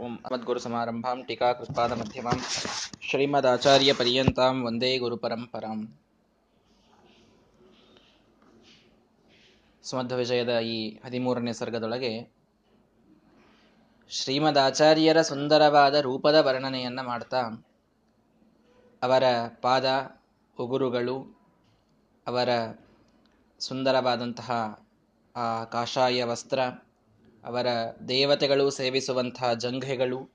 ಓಂ ಮಧ್ಯಮಂ ಶ್ರೀಮದಾಚಾರ್ಯ ಪರ್ಯಂತಾಂ ವಂದೇ ಗುರುಪರಂಪರಾಂ ಸುಮಧ್ವ ವಿಜಯದ ಈ ಹದಿಮೂರನೇ ಸರ್ಗದೊಳಗೆ ಶ್ರೀಮದಾಚಾರ್ಯರ ಸುಂದರವಾದ ರೂಪದ ವರ್ಣನೆಯನ್ನ ಮಾಡ್ತಾ, ಅವರ ಪಾದ, ಉಗುರುಗಳು, ಅವರ ಸುಂದರವಾದಂತಹ ಆ ಕಾಷಾಯ ವಸ್ತ್ರ ಅವರ ದೇವತೆಗಳು ಸೇವಿಸುವಂತಹ ಜಂಘೆಗಳು,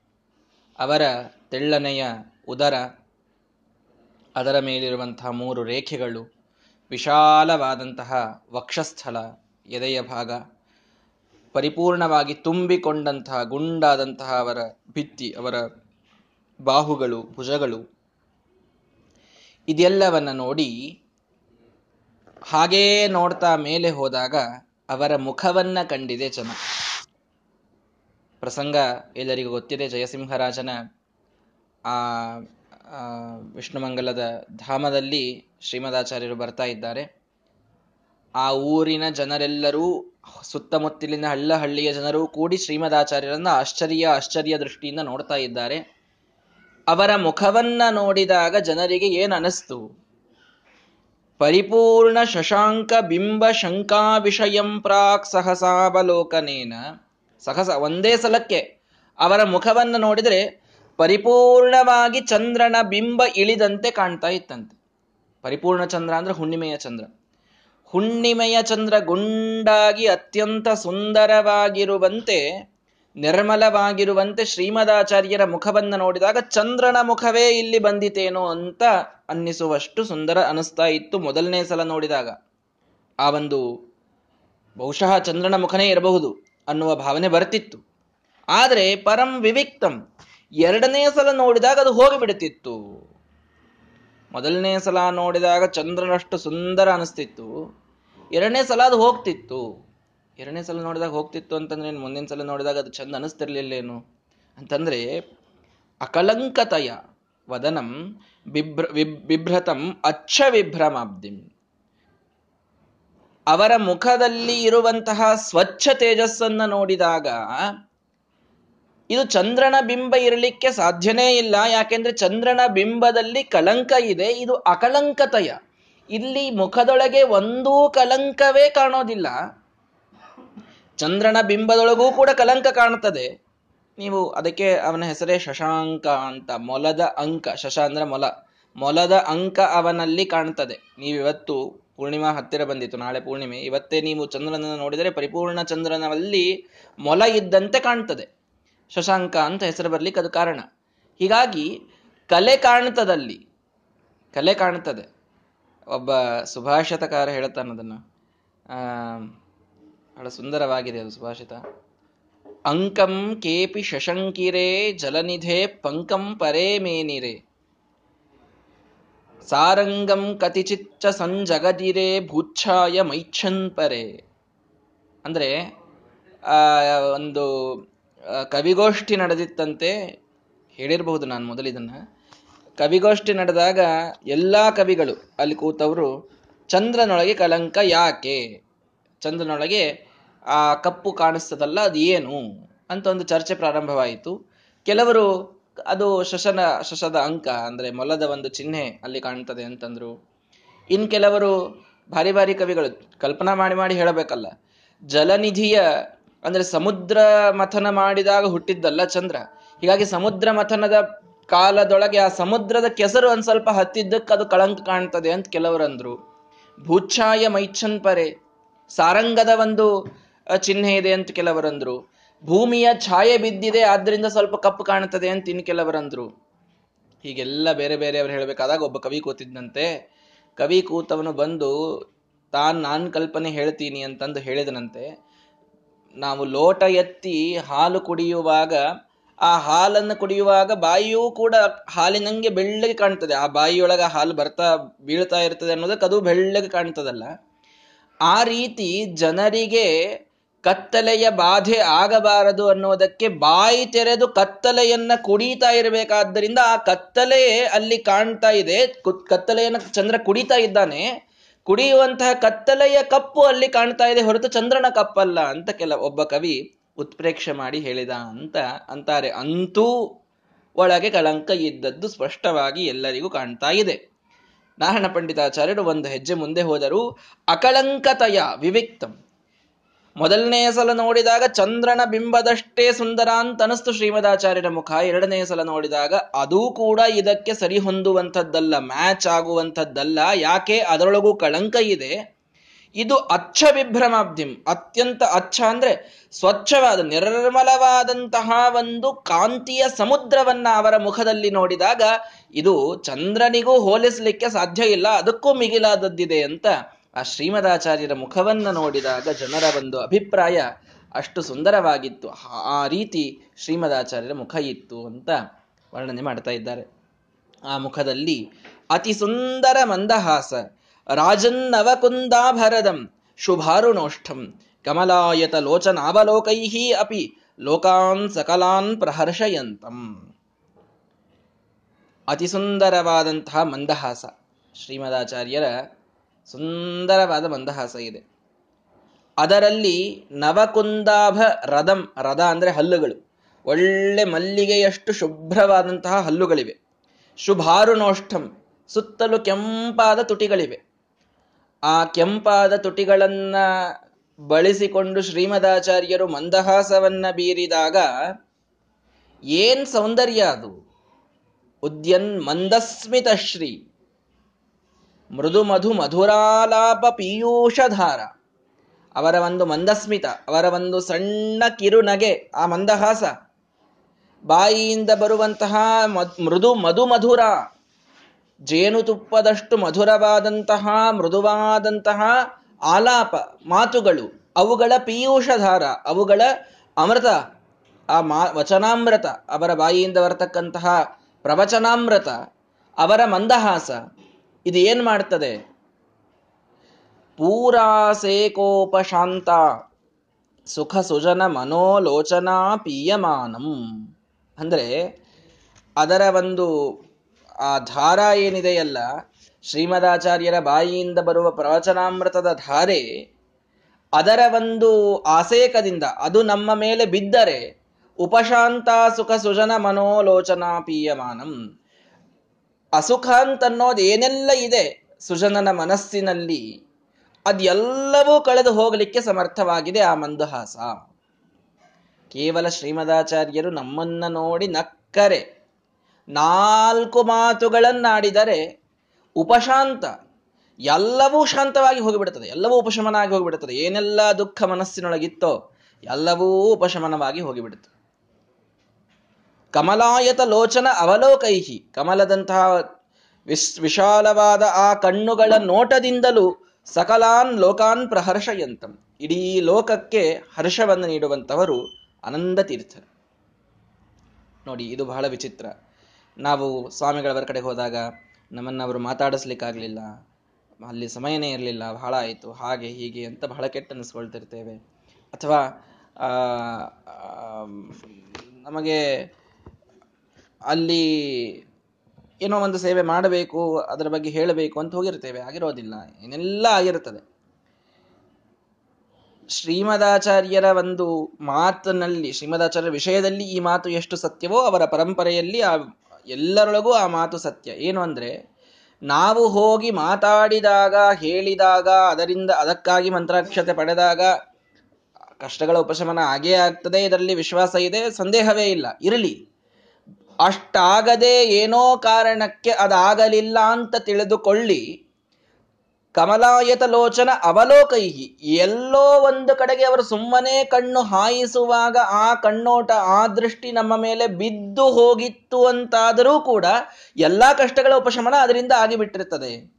ಅವರ ತೆಳ್ಳನೆಯ ಉದರ, ಅದರ ಮೇಲಿರುವಂತಹ ಮೂರು ರೇಖೆಗಳು, ವಿಶಾಲವಾದಂತಹ ವಕ್ಷಸ್ಥಳ, ಎದೆಯ ಭಾಗ, ಪರಿಪೂರ್ಣವಾಗಿ ತುಂಬಿಕೊಂಡಂತಹ ಗುಂಡಾದಂತಹ ಅವರ ಭಿತ್ತಿ, ಅವರ ಬಾಹುಗಳು, ಭುಜಗಳು. ಇದೆಲ್ಲವನ್ನು ನೋಡಿ ಹಾಗೇ ನೋಡ್ತಾ ಮೇಲೆ ಹೋದಾಗ ಅವರ ಮುಖವನ್ನ ಕಂಡಿದೆ ಜನ. ಪ್ರಸಂಗ ಎಲ್ಲರಿಗೂ ಗೊತ್ತಿದೆ, ಜಯಸಿಂಹರಾಜನ ಆ ವಿಷ್ಣುಮಂಗಲದ ಧಾಮದಲ್ಲಿ ಶ್ರೀಮದಾಚಾರ್ಯರು ಬರ್ತಾ ಇದ್ದಾರೆ. ಆ ಊರಿನ ಜನರೆಲ್ಲರೂ, ಸುತ್ತಮುತ್ತಲಿನ ಹಳ್ಳ ಹಳ್ಳಿಯ ಜನರು ಕೂಡಿ ಶ್ರೀಮದಾಚಾರ್ಯರನ್ನ ಆಶ್ಚರ್ಯ ಆಶ್ಚರ್ಯ ದೃಷ್ಟಿಯಿಂದ ನೋಡ್ತಾ ಇದ್ದಾರೆ. ಅವರ ಮುಖವನ್ನ ನೋಡಿದಾಗ ಜನರಿಗೆ ಏನ್ ಅನಿಸ್ತು ಪರಿಪೂರ್ಣ ಶಶಾಂಕ ಬಿಂಬ ಶಂಕಾ ವಿಷಯಂ ಪ್ರಾಕ್ ಸಹಸಾವಲೋಕನೇನ ಸಹಸ ಒಂದೇ ಸಲಕ್ಕೆ ಅವರ ಮುಖವನ್ನು ನೋಡಿದರೆ ಪರಿಪೂರ್ಣವಾಗಿ ಚಂದ್ರನ ಬಿಂಬ ಇಳಿದಂತೆ ಕಾಣ್ತಾ ಇತ್ತಂತೆ. ಪರಿಪೂರ್ಣ ಚಂದ್ರ ಅಂದ್ರೆ ಹುಣ್ಣಿಮೆಯ ಚಂದ್ರ. ಹುಣ್ಣಿಮೆಯ ಚಂದ್ರ ಗುಂಡಾಗಿ ಅತ್ಯಂತ ಸುಂದರವಾಗಿರುವಂತೆ, ನಿರ್ಮಲವಾಗಿರುವಂತೆ ಶ್ರೀಮದಾಚಾರ್ಯರ ಮುಖವನ್ನು ನೋಡಿದಾಗ ಚಂದ್ರನ ಮುಖವೇ ಇಲ್ಲಿ ಬಂದಿತೇನೋ ಅಂತ ಅನ್ನಿಸುವಷ್ಟು ಸುಂದರ ಅನಿಸ್ತಾ ಇತ್ತು ಮೊದಲನೇ ಸಲ ನೋಡಿದಾಗ. ಆ ಒಂದು ಬಹುಶಃ ಚಂದ್ರನ ಮುಖನೇ ಇರಬಹುದು. ಅನ್ನುವ ಭಾವನೆ ಬರ್ತಿತ್ತು ಆದರೆ ಪರಂ ವಿವಿಕ್ತಂ, ಎರಡನೇ ಸಲ ನೋಡಿದಾಗ ಅದು ಹೋಗಿಬಿಡುತ್ತಿತ್ತು. ಮೊದಲನೇ ಸಲ ನೋಡಿದಾಗ ಚಂದ್ರನಷ್ಟು ಸುಂದರ ಅನಿಸ್ತಿತ್ತು. ಎರಡನೇ ಸಲ ಅದು ಹೋಗ್ತಿತ್ತು. ಎರಡನೇ ಸಲ ನೋಡಿದಾಗ ಹೋಗ್ತಿತ್ತು ಅಂತಂದ್ರೆ ಮುಂದಿನ ಸಲ ನೋಡಿದಾಗ ಅದು ಚಂದ ಅನಿಸ್ತಿರ್ಲಿಲ್ಲೇನು? ಅಂತಂದ್ರೆ ಅಕಲಂಕತಯ ವದನಂ ಬಿಭ್ರ ವಿಭ್ರತಂ ಅಚ್ಚ ವಿಭ್ರಮಾಬ್ದಿಂ. ಅವರ ಮುಖದಲ್ಲಿ ಇರುವಂತಹ ಸ್ವಚ್ಛ ತೇಜಸ್ಸನ್ನು ನೋಡಿದಾಗ ಇದು ಚಂದ್ರನ ಬಿಂಬ ಇರಲಿಕ್ಕೆ ಸಾಧ್ಯನೇ ಇಲ್ಲ. ಯಾಕೆಂದ್ರೆ ಚಂದ್ರನ ಬಿಂಬದಲ್ಲಿ ಕಳಂಕ ಇದೆ. ಇದು ಅಕಳಂಕತಯ ಇಲ್ಲಿ ಮುಖದೊಳಗೆ ಒಂದೂ ಕಲಂಕವೇ ಕಾಣೋದಿಲ್ಲ. ಚಂದ್ರನ ಬಿಂಬದೊಳಗೂ ಕೂಡ ಕಲಂಕ ಕಾಣುತ್ತದೆ ನೀವು ಅದಕ್ಕೆ ಅವನ ಹೆಸರೇ ಶಶಾಂಕ ಅಂತ, ಮೊಲದ ಅಂಕ, ಶಶ ಅಂದ್ರೆ ಮೊಲ. ಮೊಲದ ಅಂಕ ಅವನಲ್ಲಿ ಕಾಣ್ತದೆ. ನೀವಿವತ್ತು ಪೂರ್ಣಿಮಾ ಹತ್ತಿರ ಬಂದಿತ್ತು. ನಾಳೆ ಪೂರ್ಣಿಮೆ. ಇವತ್ತೇ ನೀವು ಚಂದ್ರನನ್ನು ನೋಡಿದರೆ ಪರಿಪೂರ್ಣ ಚಂದ್ರನಲ್ಲಿ ಮೊಲ ಇದ್ದಂತೆ ಕಾಣ್ತದೆ. ಶಶಾಂಕ ಅಂತ ಹೆಸರು ಬರ್ಲಿಕ್ಕೆ ಅದು ಕಾರಣ. ಹೀಗಾಗಿ ಕಲೆ ಕಾಣ್ತದಲ್ಲಿ, ಕಲೆ ಕಾಣ್ತದೆ. ಒಬ್ಬ ಸುಭಾಷಿತಕಾರ ಹೇಳ್ತಾನದನ್ನ ಅದನ್ನು. ಬಹಳ ಸುಂದರವಾಗಿದೆ ಅದು ಸುಭಾಷಿತ. ಅಂಕಂ ಕೇಪಿ ಶಶಂಕಿರೇ ಜಲನಿಧೆ ಪಂಕಂ ಪರೇ ಮೇನಿರೆ. ಸಾರಂಗಂ ಕತಿಚಿಚ್ಚ ಸಂಜಗದಿರೆ ಭೂಚ್ಛಾಯ ಮೈಚ್ಛನ್ ಪರೆ. ಅಂದರೆ ಒಂದು ಕವಿಗೋಷ್ಠಿ ನಡೆದಿತ್ತಂತೆ, ಹೇಳಿರಬಹುದು ನಾನು ಮೊದಲಿದನ್ನ. ಕವಿಗೋಷ್ಠಿ ನಡೆದಾಗ ಎಲ್ಲ ಕವಿಗಳು ಅಲ್ಲಿ ಕೂತವರು, ಚಂದ್ರನೊಳಗೆ ಕಲಂಕ ಯಾಕೆ? ಚಂದ್ರನೊಳಗೆ ಆ ಕಪ್ಪು ಕಾಣಿಸ್ತದಲ್ಲ ಅದು ಏನು ಅಂತ ಒಂದು ಚರ್ಚೆ ಪ್ರಾರಂಭವಾಯಿತು. ಕೆಲವರು ಅದು ಶಶನ, ಶಶದ ಅಂಕ ಅಂದ್ರೆ ಮೊಲದ ಒಂದು ಚಿಹ್ನೆ ಅಲ್ಲಿ ಕಾಣ್ತದೆ ಅಂತಂದ್ರು. ಇನ್ ಕೆಲವರು ಭಾರಿ ಭಾರಿ ಕವಿಗಳು, ಕಲ್ಪನಾ ಮಾಡಿ ಮಾಡಿ ಹೇಳಬೇಕಲ್ಲ. ಜಲನಿಧಿಯ ಅಂದ್ರೆ ಸಮುದ್ರ ಮಥನ ಮಾಡಿದಾಗ ಹುಟ್ಟಿದ್ದಲ್ಲ ಚಂದ್ರ. ಹೀಗಾಗಿ ಸಮುದ್ರ ಮಥನದ ಕಾಲದೊಳಗೆ ಆ ಸಮುದ್ರದ ಕೆಸರು ಒಂದ್ ಸ್ವಲ್ಪ ಹತ್ತಿದ್ದಕ್ಕೆ ಅದು ಕಳಂಕ ಕಾಣ್ತದೆ ಅಂತ ಕೆಲವರಂದ್ರು ಭೂಚ್ಛಾಯ ಮೈಚ್ಛನ್ ಪರೆ, ಸಾರಂಗದ ಒಂದು ಚಿಹ್ನೆ ಇದೆ ಅಂತ ಕೆಲವರಂದ್ರು ಭೂಮಿಯ ಛಾಯೆ ಬಿದ್ದಿದೆ ಆದ್ದರಿಂದ ಸ್ವಲ್ಪ ಕಪ್ಪು ಕಾಣುತ್ತದೆ ಅಂತ ಇನ್ ಕೆಲವರಂದ್ರು. ಹೀಗೆಲ್ಲ ಬೇರೆ ಬೇರೆಯವರು ಹೇಳಬೇಕಾದಾಗ ಒಬ್ಬ ಕವಿ ಕೂತಿದ್ದಂತೆ ಕವಿ ಕೂತವನು ಬಂದು, ತಾನು ನಾನು ಕಲ್ಪನೆ ಹೇಳ್ತೀನಿ ಅಂತಂದು ಹೇಳಿದನಂತೆ. ನಾವು ಲೋಟ ಎತ್ತಿ ಹಾಲು ಕುಡಿಯುವಾಗ, ಆ ಹಾಲನ್ನು ಕುಡಿಯುವಾಗ ಬಾಯಿಯೂ ಕೂಡ ಹಾಲಿನಂಗೆ ಬೆಳ್ಳಗೆ ಕಾಣ್ತದೆ. ಆ ಬಾಯಿಯೊಳಗ ಹಾಲು ಬರ್ತಾ, ಬೀಳ್ತಾ ಇರ್ತದೆ ಅನ್ನೋದಕ್ಕೆ ಅದು ಬೆಳ್ಳಗೆ ಕಾಣ್ತದಲ್ಲ. ಆ ರೀತಿ ಜನರಿಗೆ ಕತ್ತಲೆಯ ಬಾಧೆ ಆಗಬಾರದು ಅನ್ನೋದಕ್ಕೆ ಬಾಯಿ ತೆರೆದು ಕತ್ತಲೆಯನ್ನ ಕುಡಿತಾ ಇರಬೇಕಾದ್ದರಿಂದ ಆ ಕತ್ತಲೆ ಅಲ್ಲಿ ಕಾಣ್ತಾ ಇದೆ. ಕತ್ತಲೆಯನ್ನ ಚಂದ್ರ ಕುಡಿತಾ ಇದ್ದಾನೆ. ಕುಡಿಯುವಂತಹ ಕತ್ತಲೆಯ ಕಪ್ಪು ಅಲ್ಲಿ ಕಾಣ್ತಾ ಇದೆ ಹೊರತು ಚಂದ್ರನ ಕಪ್ಪಲ್ಲ ಅಂತ ಕೆಲ, ಒಬ್ಬ ಕವಿ ಉತ್ಪ್ರೇಕ್ಷೆ ಮಾಡಿ ಹೇಳಿದ ಅಂತ ಅಂತಾರೆ. ಅಂತೂ ಒಳಗೆ ಕಳಂಕ ಇದ್ದದ್ದು ಸ್ಪಷ್ಟವಾಗಿ ಎಲ್ಲರಿಗೂ ಕಾಣ್ತಾ ಇದೆ. ನಾರಾಯಣ ಪಂಡಿತಾಚಾರ್ಯರು ಒಂದು ಹೆಜ್ಜೆ ಮುಂದೆ ಹೋದರು. ಅಕಳಂಕತಯ ವಿವಿಕ್ತಂ. ಮೊದಲನೆಯ ಸಲ ನೋಡಿದಾಗ ಚಂದ್ರನ ಬಿಂಬದಷ್ಟೇ ಸುಂದರ ಅಂತ ಅನಿಸ್ತು ಶ್ರೀಮದಾಚಾರ್ಯರ ಮುಖ. ಎರಡನೆಯ ಸಲ ನೋಡಿದಾಗ ಅದೂ ಕೂಡ ಇದಕ್ಕೆ ಸರಿ ಹೊಂದುವಂಥದ್ದಲ್ಲ, ಮ್ಯಾಚ್ ಆಗುವಂಥದ್ದಲ್ಲ. ಯಾಕೆ? ಅದರೊಳಗೂ ಕಳಂಕ ಇದೆ. ಇದು ಅಚ್ಚ ವಿಭ್ರಮಾಬ್ಧಿಂ. ಅತ್ಯಂತ ಅಚ್ಚ ಅಂದ್ರೆ ಸ್ವಚ್ಛವಾದ, ನಿರ್ಮಲವಾದಂತಹ ಒಂದು ಕಾಂತಿಯ ಸಮುದ್ರವನ್ನ ಅವರ ಮುಖದಲ್ಲಿ ನೋಡಿದಾಗ ಇದು ಚಂದ್ರನಿಗೂ ಹೋಲಿಸಲಿಕ್ಕೆ ಸಾಧ್ಯ ಇಲ್ಲ, ಅದಕ್ಕೂ ಮಿಗಿಲಾದದ್ದಿದೆ ಅಂತ ಆ ಶ್ರೀಮದಾಚಾರ್ಯರ ಮುಖವನ್ನು ನೋಡಿದಾಗ ಜನರ ಒಂದು ಅಭಿಪ್ರಾಯ ಅಷ್ಟು ಸುಂದರವಾಗಿತ್ತು. ಆ ರೀತಿ ಶ್ರೀಮದಾಚಾರ್ಯರ ಮುಖ ಇತ್ತು ಅಂತ ವರ್ಣನೆ ಮಾಡ್ತಾ ಇದ್ದಾರೆ. ಆ ಮುಖದಲ್ಲಿ ಅತಿ ಸುಂದರ ಮಂದಹಾಸ, ರಾಜನ್ನವಕುಂದಾಭರದಂ, ಶುಭಾರುಣೋಷ್ಠಂ ಕಮಲಾಯತ ಲೋಚನಾವಲೋಕೈಹಿ ಅಪಿ, ಲೋಕಾನ್ ಸಕಲಾನ್ ಪ್ರಹರ್ಷಯಂತಂ. ಅತಿ ಸುಂದರವಾದಂತಹ ಮಂದಹಾಸ ಶ್ರೀಮದಾಚಾರ್ಯರ ಸುಂದರವಾದ ಮಂದಹಾಸ ಇದೆ. ಅದರಲ್ಲಿ ನವಕುಂದಾಭ ರದಂ, ರದ ಅಂದರೆ ಹಲ್ಲುಗಳು. ಒಳ್ಳೆ ಮಲ್ಲಿಗೆಯಷ್ಟು ಶುಭ್ರವಾದಂತಹ ಹಲ್ಲುಗಳಿವೆ. ಶುಭಾರುಣೋಷ್ಠಂ, ಸುತ್ತಲೂ ಕೆಂಪಾದ ತುಟಿಗಳಿವೆ. ಆ ಕೆಂಪಾದ ತುಟಿಗಳನ್ನ ಬಳಸಿಕೊಂಡು ಶ್ರೀಮದಾಚಾರ್ಯರು ಮಂದಹಾಸವನ್ನ ಬೀರಿದಾಗ ಏನ್ ಸೌಂದರ್ಯ ಅದು? ಉದ್ಯನ್ ಮಂದಸ್ಮಿತ ಶ್ರೀ ಮೃದು ಮಧು ಮಧುರಾಲಾಪ ಪೀಯೂಷಧಾರ. ಅವರ ಒಂದು ಮಂದಸ್ಮಿತ, ಅವರ ಒಂದು ಸಣ್ಣ ಕಿರುನಗೆ ಆ ಮಂದಹಾಸ. ಬಾಯಿಯಿಂದ ಬರುವಂತಹ ಮೃದು ಮಧು ಮಧುರ. ಜೇನುತುಪ್ಪದಷ್ಟು ಮಧುರವಾದಂತಹ, ಮೃದುವಾದಂತಹ ಆಲಾಪ ಮಾತುಗಳು, ಅವುಗಳ ಪೀಯೂಷಧಾರ, ಅವುಗಳ ಅಮೃತ. ಆ ಮಾ, ವಚನಾಮೃತ, ಅವರ ಬಾಯಿಯಿಂದ ಬರತಕ್ಕಂತಹ ಪ್ರವಚನಾಮೃತ, ಅವರ ಮಂದಹಾಸ. ಇದು ಏನ್ ಮಾಡ್ತದೆ? ಪೂರಾಸೇಕೋಪಶಾಂತ ಸುಖ ಸುಜನ ಮನೋಲೋಚನಾ ಪೀಯಮಾನಂ. ಅಂದ್ರೆ ಅದರ ಒಂದು, ಆ ಧಾರ ಏನಿದೆಯಲ್ಲ, ಶ್ರೀಮದಾಚಾರ್ಯರ ಬಾಯಿಯಿಂದ ಬರುವ ಪ್ರವಚನಾಮೃತದ ಧಾರೆ, ಅದರ ಒಂದು ಆಸೇಕದಿಂದ ಅದು ನಮ್ಮ ಮೇಲೆ ಬಿದ್ದರೆ ಉಪಶಾಂತ ಸುಖ ಸುಜನ ಮನೋಲೋಚನಾ ಪೀಯಮಾನಂ. ಅಸುಖ ಅಂತನ್ನೋದು ಏನೆಲ್ಲ ಇದೆ ಸುಜನನ ಮನಸ್ಸಿನಲ್ಲಿ ಅದೆಲ್ಲವೂ ಕಳೆದು ಹೋಗಲಿಕ್ಕೆ ಸಮರ್ಥವಾಗಿದೆ ಆ ಮಂದಹಾಸ. ಕೇವಲ ಶ್ರೀಮದಾಚಾರ್ಯರು ನಮ್ಮನ್ನ ನೋಡಿ ನಕ್ಕರೆ. ನಾಲ್ಕು ಮಾತುಗಳನ್ನಾಡಿದರೆ ಉಪಶಾಂತ, ಎಲ್ಲವೂ ಶಾಂತವಾಗಿ ಹೋಗಿಬಿಡುತ್ತದೆ, ಎಲ್ಲವೂ ಉಪಶಮನ ಆಗಿ ಹೋಗಿಬಿಡುತ್ತದೆ. ಏನೆಲ್ಲ ದುಃಖ ಮನಸ್ಸಿನೊಳಗಿತ್ತೋ ಎಲ್ಲವೂ ಉಪಶಮನವಾಗಿ ಹೋಗಿಬಿಡುತ್ತೆ ಕಮಲಾಯತ ಲೋಚನ ಅವಲೋಕೈಹಿ. ಕಮಲದಂತಹ ವಿಶ್ ವಿಶಾಲವಾದ ಆ ಕಣ್ಣುಗಳ ನೋಟದಿಂದಲೂ ಸಕಲಾನ್ ಲೋಕಾನ್ ಪ್ರಹರ್ಷಯಂತಂ. ಇಡೀ ಲೋಕಕ್ಕೆ ಹರ್ಷವನ್ನು ನೀಡುವಂತವರು ಆನಂದ ತೀರ್ಥರು ನೋಡಿ, ಇದು ಬಹಳ ವಿಚಿತ್ರ. ನಾವು ಸ್ವಾಮಿಗಳವರ ಕಡೆ ಹೋದಾಗ ನಮ್ಮನ್ನು ಅವರು ಮಾತಾಡಿಸ್ಲಿಕ್ಕಾಗಲಿಲ್ಲ. ಅಲ್ಲಿ ಸಮಯನೇ ಇರಲಿಲ್ಲ, ಬಹಳ ಆಯಿತು. ಹಾಗೆ, ಹೀಗೆ ಅಂತ ಬಹಳ ಕೆಟ್ಟ ಅನಿಸ್ಕೊಳ್ತಿರ್ತೇವೆ. ಅಥವಾ ನಮಗೆ ಅಲ್ಲಿ ಏನೋ ಒಂದು ಸೇವೆ ಮಾಡಬೇಕು, ಅದರ ಬಗ್ಗೆ ಹೇಳಬೇಕು ಅಂತ ಹೋಗಿರ್ತೇವೆ. ಆಗಿರೋದಿಲ್ಲ. ಏನೆಲ್ಲ ಆಗಿರುತ್ತದೆ. ಶ್ರೀಮದಾಚಾರ್ಯರ ಒಂದು ಮಾತಿನಲ್ಲಿ, ಶ್ರೀಮದಾಚಾರ್ಯರ ವಿಷಯದಲ್ಲಿ ಈ ಮಾತು ಎಷ್ಟು ಸತ್ಯವೋ, ಅವರ ಪರಂಪರೆಯಲ್ಲಿ ಆ ಎಲ್ಲರೊಳಗೂ ಆ ಮಾತು ಸತ್ಯ. ಏನು ಅಂದ್ರೆ, ನಾವು ಹೋಗಿ ಮಾತಾಡಿದಾಗ, ಹೇಳಿದಾಗ, ಅದರಿಂದ, ಅದಕ್ಕಾಗಿ ಮಂತ್ರಾಕ್ಷತೆ ಪಡೆದಾಗ, ಕಷ್ಟಗಳ ಉಪಶಮನ ಆಗೇ ಆಗ್ತದೆ. ಇದರಲ್ಲಿ ವಿಶ್ವಾಸ ಇದೆ, ಸಂದೇಹವೇ ಇಲ್ಲ. ಇರಲಿ. ಅಷ್ಟಾಗದೆ ಏನೋ ಕಾರಣಕ್ಕೆ ಅದಾಗಲಿಲ್ಲ ಅಂತ ತಿಳಿದುಕೊಳ್ಳಿ. ಕಮಲಾಯತ ಲೋಚನ ಅವಲೋಕೈಹಿ. ಎಲ್ಲೋ ಒಂದು ಕಡೆಗೆ ಅವರು ಸುಮ್ಮನೆ ಕಣ್ಣು ಹಾಯಿಸುವಾಗ ಆ ಕಣ್ಣೋಟ, ಆ ದೃಷ್ಟಿ ನಮ್ಮ ಮೇಲೆ ಬಿದ್ದು ಹೋಗಿತ್ತು ಅಂತಾದರೂ ಕೂಡ ಎಲ್ಲ ಕಷ್ಟಗಳ ಉಪಶಮನ ಅದರಿಂದ ಆಗಿಬಿಟ್ಟಿರ್ತದೆ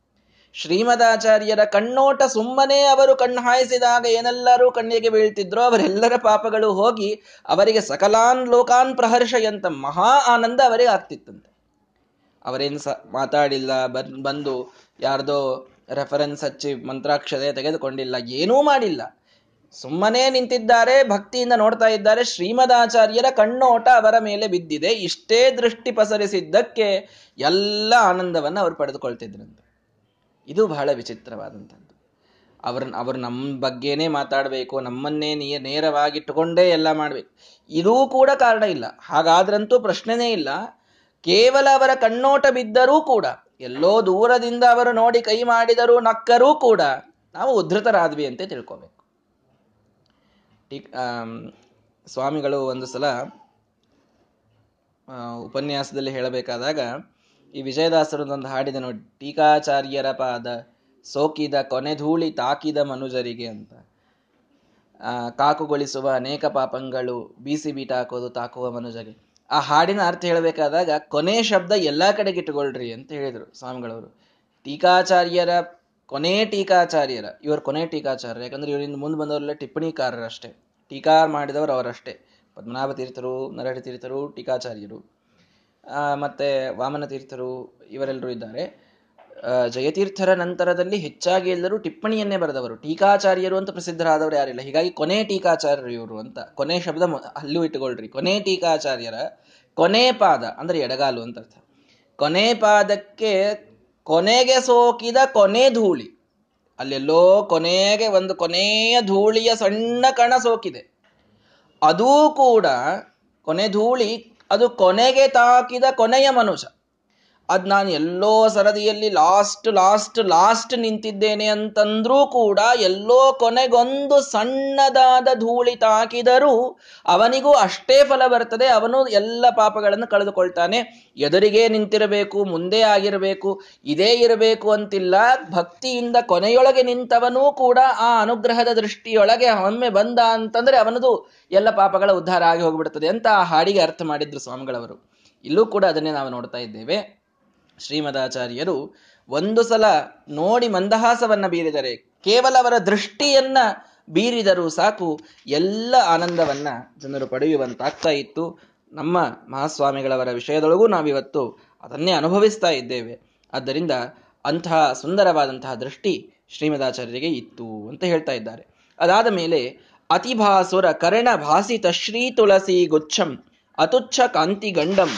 ಶ್ರೀಮದಾಚಾರ್ಯರ ಕಣ್ಣೋಟ ಸುಮ್ಮನೆ ಅವರು ಕಣ್ಣು ಹಾಯಿಸಿದಾಗ ಏನೆಲ್ಲರೂ ಕಣ್ಣಿಗೆ ಬೀಳ್ತಿದ್ರೋ ಅವರೆಲ್ಲರ ಪಾಪಗಳು ಹೋಗಿ ಅವರಿಗೆ ಸಕಲಾನ್ ಲೋಕಾನ್ ಪ್ರಹರ್ಷಯಂತ ಮಹಾ ಆನಂದ ಅವರಿಗೆ ಆಗ್ತಿತ್ತಂತೆ. ಅವರೇನು ಸ ಮಾತಾಡಿಲ್ಲ ಬಂದು ಯಾರ್ದೋ ರೆಫರೆನ್ಸ್ ಹಚ್ಚಿ ಮಂತ್ರಾಕ್ಷತೆ ತೆಗೆದುಕೊಂಡಿಲ್ಲ, ಏನೂ ಮಾಡಿಲ್ಲ. ಸುಮ್ಮನೆ ನಿಂತಿದ್ದಾರೆ, ಭಕ್ತಿಯಿಂದ ನೋಡ್ತಾ ಇದ್ದಾರೆ, ಶ್ರೀಮದಾಚಾರ್ಯರ ಕಣ್ಣೋಟ ಅವರ ಮೇಲೆ ಬಿದ್ದಿದೆ. ಇಷ್ಟೇ ದೃಷ್ಟಿ ಪಸರಿಸಿದ್ದಕ್ಕೆ ಎಲ್ಲ ಆನಂದವನ್ನು ಅವರು ಪಡೆದುಕೊಳ್ತಿದ್ರಂತೆ. ಇದು ಬಹಳ ವಿಚಿತ್ರವಾದಂಥದ್ದು. ಅವ್ರನ್ನ ಅವರು ನಮ್ಮ ಬಗ್ಗೆನೇ ಮಾತಾಡಬೇಕು, ನಮ್ಮನ್ನೇ ನೀ, ನೇರವಾಗಿಟ್ಟುಕೊಂಡೇ ಎಲ್ಲ ಮಾಡಬೇಕು. ಇದೂ ಕೂಡ ಕಾರಣ ಇಲ್ಲ. ಹಾಗಾದ್ರಂತೂ ಪ್ರಶ್ನೆನೇ ಇಲ್ಲ. ಕೇವಲ ಅವರ ಕಣ್ಣೋಟ ಬಿದ್ದರೂ ಕೂಡ, ಎಲ್ಲೋ ದೂರದಿಂದ ಅವರು ನೋಡಿ ಕೈ ಮಾಡಿದರೂ ನಕ್ಕರೂ ಕೂಡ, ನಾವು ಉದ್ಧತರಾದ್ವಿ ಅಂತ ತಿಳ್ಕೋಬೇಕು. ಸ್ವಾಮಿಗಳು ಒಂದು ಸಲ ಉಪನ್ಯಾಸದಲ್ಲಿ ಹೇಳಬೇಕಾದಾಗ ಈ ವಿಜಯದಾಸರದೊಂದು ಹಾಡಿದೆ ನೋಡಿ, ಟೀಕಾಚಾರ್ಯರ ಪಾದ ಸೋಕಿದ ಕೊನೆ ಧೂಳಿ ತಾಕಿದ ಮನುಜರಿಗೆ ಅಂತ. ಕಾಕುಗೊಳಿಸುವ ಅನೇಕ ಪಾಪಂಗಳು ಬೀಸಿ ಬೀಟ ಹಾಕೋದು ತಾಕುವ ಮನುಜರಿಗೆ. ಆ ಹಾಡಿನ ಅರ್ಥ ಹೇಳಬೇಕಾದಾಗ, ಕೊನೆ ಶಬ್ದ ಎಲ್ಲ ಕಡೆಗೆ ಇಟ್ಟುಕೊಳ್ರಿ ಅಂತ ಹೇಳಿದರು ಸ್ವಾಮಿಗಳವರು. ಟೀಕಾಚಾರ್ಯರ, ಕೊನೆ ಟೀಕಾಚಾರ್ಯರ, ಇವರು ಕೊನೆ ಟೀಕಾಚಾರ್ಯ ಯಾಕಂದ್ರೆ ಇವರಿಂದ ಮುಂದೆ ಬಂದವರೆಲ್ಲ ಟಿಪ್ಪಣಿಕಾರರಷ್ಟೇ. ಟೀಕಾ ಮಾಡಿದವರು ಅವರಷ್ಟೇ. ಪದ್ಮನಾಭ ತೀರ್ಥರು, ನರಹರಿ ತೀರ್ಥರು, ಟೀಕಾಚಾರ್ಯರು. ಮತ್ತೆ ವಾಮನ ತೀರ್ಥರು ಇವರೆಲ್ಲರೂ ಇದ್ದಾರೆ. ಜಯತೀರ್ಥರ ನಂತರದಲ್ಲಿ ಹೆಚ್ಚಾಗಿ ಎಲ್ಲರೂ ಟಿಪ್ಪಣಿಯನ್ನೇ ಬರೆದವರು. ಟೀಕಾಚಾರ್ಯರು ಅಂತ ಪ್ರಸಿದ್ಧರಾದವರು ಯಾರಿಲ್ಲ. ಹೀಗಾಗಿ ಕೊನೆ ಟೀಕಾಚಾರ್ಯರು ಇವರು ಅಂತ. ಕೊನೆ ಶಬ್ದ ಅಲ್ಲೂ ಇಟ್ಟುಕೊಳ್ರಿ. ಕೊನೆ ಟೀಕಾಚಾರ್ಯರ ಕೊನೆ ಪಾದ ಅಂದ್ರೆ ಎಡಗಾಲು ಅಂತ ಅರ್ಥ. ಕೊನೆ ಪಾದಕ್ಕೆ ಕೊನೆಗೆ ಸೋಕಿದ ಕೊನೆ ಧೂಳಿ. ಅಲ್ಲೆಲ್ಲೋ ಕೊನೆಗೆ ಒಂದು ಕೊನೆಯ ಧೂಳಿಯ ಸಣ್ಣ ಕಣ ಸೋಕಿದೆ. ಅದೂ ಕೂಡ ಕೊನೆ ಧೂಳಿ ಅದು ಕೊನೆಗೆ ತಾಕಿದ ಕೊನೆಯ ಮನುಷ್ಯ. ಅದ್ ನಾನು ಎಲ್ಲೋ ಸರದಿಯಲ್ಲಿ ಲಾಸ್ಟ್ ಲಾಸ್ಟ್ ಲಾಸ್ಟ್ ನಿಂತಿದ್ದೇನೆ ಅಂತಂದ್ರೂ ಕೂಡ ಎಲ್ಲೋ ಕೊನೆಗೊಂದು ಸಣ್ಣದಾದ ಧೂಳಿ ತಾಕಿದರೂ ಅವನಿಗೂ ಅಷ್ಟೇ ಫಲ ಬರ್ತದೆ, ಅವನು ಎಲ್ಲ ಪಾಪಗಳನ್ನು ಕಳೆದುಕೊಳ್ತಾನೆ. ಎದುರಿಗೆ ನಿಂತಿರಬೇಕು, ಮುಂದೆ ಆಗಿರಬೇಕು, ಇದೇ ಇರಬೇಕು ಅಂತಿಲ್ಲ. ಭಕ್ತಿಯಿಂದ ಕೊನೆಯೊಳಗೆ ನಿಂತವನೂ ಕೂಡ ಆ ಅನುಗ್ರಹದ ದೃಷ್ಟಿಯೊಳಗೆ ಒಮ್ಮೆ ಬಂದ ಅಂತಂದ್ರೆ ಅವನದು ಎಲ್ಲ ಪಾಪಗಳ ಉದ್ಧಾರ ಆಗಿ ಹೋಗ್ಬಿಡ್ತದೆ ಅಂತ ಆ ಹಾಡಿಗೆ ಅರ್ಥ ಮಾಡಿದ್ರು ಸ್ವಾಮಿಗಳವರು. ಇಲ್ಲೂ ಕೂಡ ಅದನ್ನೇ ನಾವು ನೋಡ್ತಾ ಇದ್ದೇವೆ. ಶ್ರೀಮದಾಚಾರ್ಯರು ಒಂದು ಸಲ ನೋಡಿ ಮಂದಹಾಸವನ್ನ ಬೀರಿದರೆ ಕೇವಲ ಅವರ ದೃಷ್ಟಿಯನ್ನ ಬೀರಿದರೂ ಸಾಕು ಎಲ್ಲ ಆನಂದವನ್ನ ಜನರು ಪಡೆಯುವಂತಾಗ್ತಾ ಇತ್ತು. ನಮ್ಮ ಮಹಾಸ್ವಾಮಿಗಳವರ ವಿಷಯದೊಳಗೂ ನಾವಿವತ್ತು ಅದನ್ನೇ ಅನುಭವಿಸ್ತಾ ಇದ್ದೇವೆ. ಆದ್ದರಿಂದ ಅಂತಹ ಸುಂದರವಾದಂತಹ ದೃಷ್ಟಿ ಶ್ರೀಮದಾಚಾರ್ಯರಿಗೆ ಇತ್ತು ಅಂತ ಹೇಳ್ತಾ ಇದ್ದಾರೆ. ಅದಾದ ಮೇಲೆ, ಅತಿಭಾಸುರ ಕರ್ಣ ಭಾಸಿತ ಶ್ರೀ ತುಳಸಿ ಗುಚ್ಛಂ, ಅತುಚ್ಛ ಕಾಂತಿ ಗಂಡಂ